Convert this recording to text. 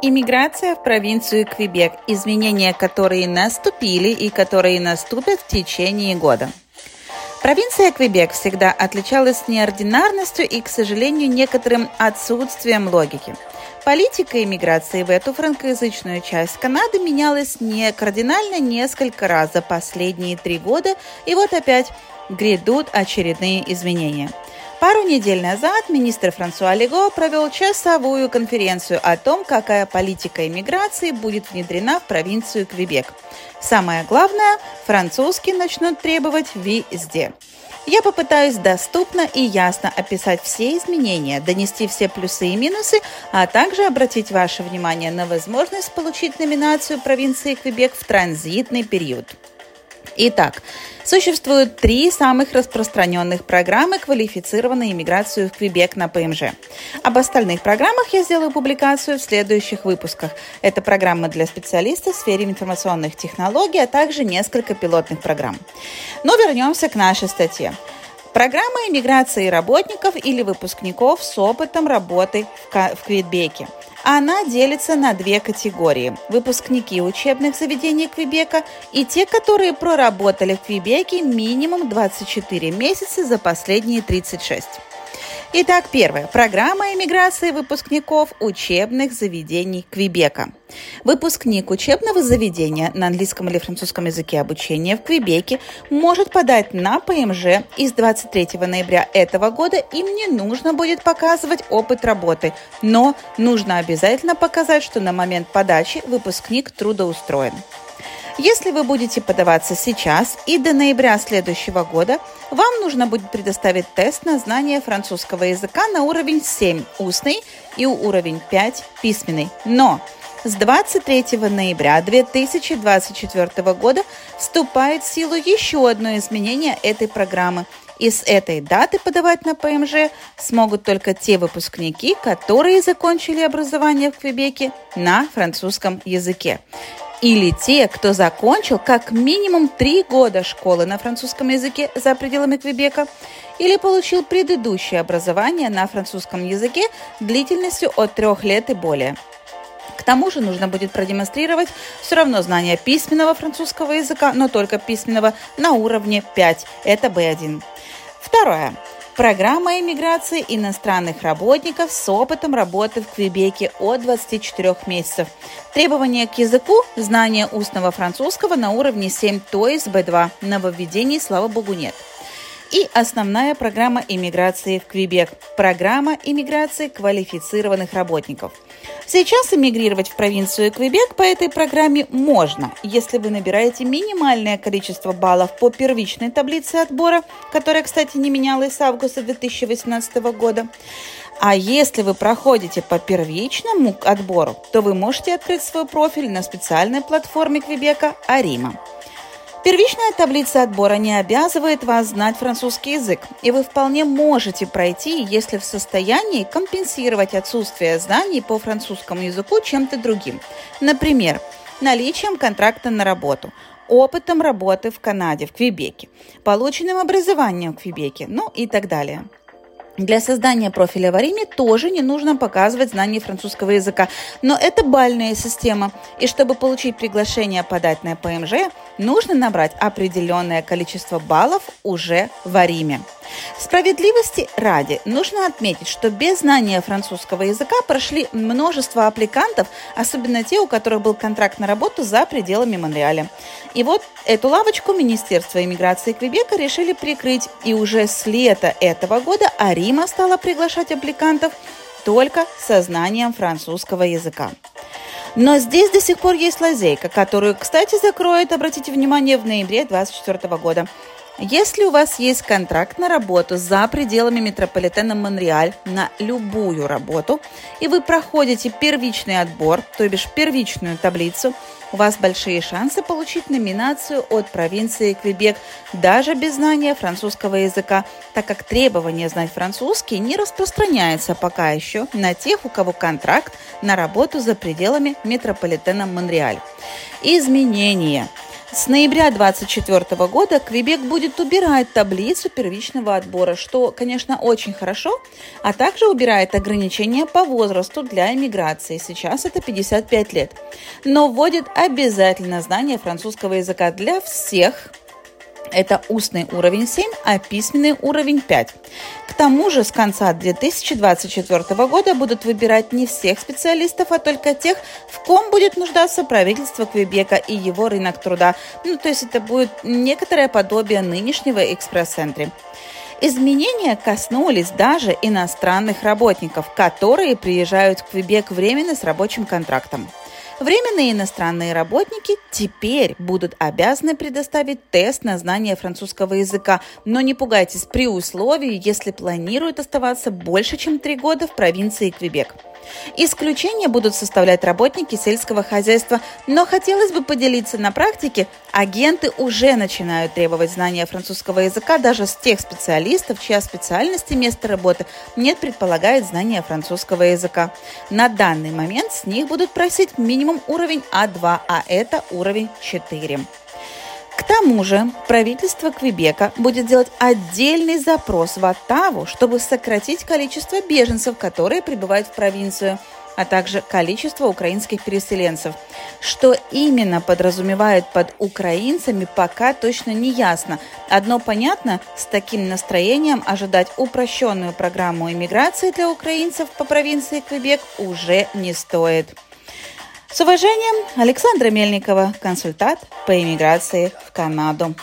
Иммиграция в провинцию Квебек. Изменения, которые наступили и которые наступят в течение года. Провинция Квебек всегда отличалась неординарностью и, к сожалению, некоторым отсутствием логики. Политика иммиграции в эту франкоязычную часть Канады менялась не кардинально несколько раз за последние три года, и вот опять грядут очередные изменения – Пару недель назад министр Франсуа Лего провел часовую конференцию о том, какая политика иммиграции будет внедрена в провинцию Квебек. Самое главное, французский начнут требовать везде. Я попытаюсь доступно и ясно описать все изменения, донести все плюсы и минусы, а также обратить ваше внимание на возможность получить номинацию провинции Квебек в транзитный период. Итак, существуют три самых распространенных программы квалифицированной иммиграцию в Квебек на ПМЖ. Об остальных программах я сделаю публикацию в следующих выпусках. Это программы для специалистов в сфере информационных технологий, а также несколько пилотных программ. Но вернемся к нашей статье. Программа иммиграции работников или выпускников с опытом работы в Квебеке – она делится на две категории. Выпускники учебных заведений Квебека и те, которые проработали в Квебеке минимум 24 месяца за последние 36. Итак, первое. Программа иммиграции выпускников учебных заведений Квебека. Выпускник учебного заведения на английском или французском языке обучения в Квебеке может подать на ПМЖ из 23 ноября этого года. Им не нужно будет показывать опыт работы, но нужно обязательно показать, что на момент подачи выпускник трудоустроен. Если вы будете подаваться сейчас и до ноября следующего года, вам нужно будет предоставить тест на знание французского языка на уровень 7 устный и уровень 5 письменный. Но с 23 ноября 2024 года вступает в силу еще одно изменение этой программы. И с этой даты подавать на ПМЖ смогут только те выпускники, которые закончили образование в Квебеке на французском языке или те, кто закончил как минимум три года школы на французском языке за пределами Квебека, или получил предыдущее образование на французском языке длительностью от трех лет и более. К тому же нужно будет продемонстрировать все равно знание письменного французского языка, но только письменного на уровне 5. Это B1. Второе. Программа иммиграции иностранных работников с опытом работы в Квебеке от 24 месяцев. Требования к языку – знание устного французского на уровне 7, то есть B2. Нововведений, слава богу, нет и основная программа иммиграции в Квебек – программа иммиграции квалифицированных работников. Сейчас эмигрировать в провинцию Квебек по этой программе можно, если вы набираете минимальное количество баллов по первичной таблице отбора, которая, кстати, не менялась с августа 2018 года. А если вы проходите по первичному отбору, то вы можете открыть свой профиль на специальной платформе Квебека Арима. Первичная таблица отбора не обязывает вас знать французский язык, и вы вполне можете пройти, если в состоянии компенсировать отсутствие знаний по французскому языку чем-то другим. Например, наличием контракта на работу, опытом работы в Канаде, в Квебеке, полученным образованием в Квебеке, ну и так далее. Для создания профиля в Ариме тоже не нужно показывать знание французского языка, но это бальная система, и чтобы получить приглашение подать на ПМЖ, нужно набрать определенное количество баллов уже в Ариме. Справедливости ради нужно отметить, что без знания французского языка прошли множество аппликантов, особенно те, у которых был контракт на работу за пределами Монреаля. И вот эту лавочку Министерство иммиграции Квебека решили прикрыть, и уже с лета этого года Арима стала приглашать аппликантов только со знанием французского языка. Но здесь до сих пор есть лазейка, которую, кстати, закроет, обратите внимание, в ноябре 2024 года. Если у вас есть контракт на работу за пределами метрополитена Монреаль на любую работу, и вы проходите первичный отбор, то бишь первичную таблицу, у вас большие шансы получить номинацию от провинции Квебек даже без знания французского языка, так как требование знать французский не распространяется пока еще на тех, у кого контракт на работу за пределами метрополитена Монреаль. Изменения – С ноября 2024 года Квебек будет убирать таблицу первичного отбора, что, конечно, очень хорошо, а также убирает ограничения по возрасту для иммиграции. Сейчас это 55 лет. Но вводит обязательно знание французского языка для всех это устный уровень 7, а письменный уровень 5. К тому же с конца 2024 года будут выбирать не всех специалистов, а только тех, в ком будет нуждаться правительство Квебека и его рынок труда. Ну, то есть это будет некоторое подобие нынешнего экспресс-центра. Изменения коснулись даже иностранных работников, которые приезжают в Квебек временно с рабочим контрактом. Временные иностранные работники теперь будут обязаны предоставить тест на знание французского языка, но не пугайтесь при условии, если планируют оставаться больше, чем три года в провинции Квебек. Исключения будут составлять работники сельского хозяйства, но хотелось бы поделиться на практике, агенты уже начинают требовать знания французского языка даже с тех специалистов, чья специальность и место работы нет предполагает знания французского языка. На данный момент с них будут просить минимум уровень А2, а это уровень 4. К тому же правительство Квебека будет делать отдельный запрос в Оттаву, чтобы сократить количество беженцев, которые прибывают в провинцию, а также количество украинских переселенцев. Что именно подразумевает под украинцами, пока точно не ясно. Одно понятно, с таким настроением ожидать упрощенную программу иммиграции для украинцев по провинции Квебек уже не стоит. С уважением, Александра Мельникова, консультант по иммиграции в Канаду.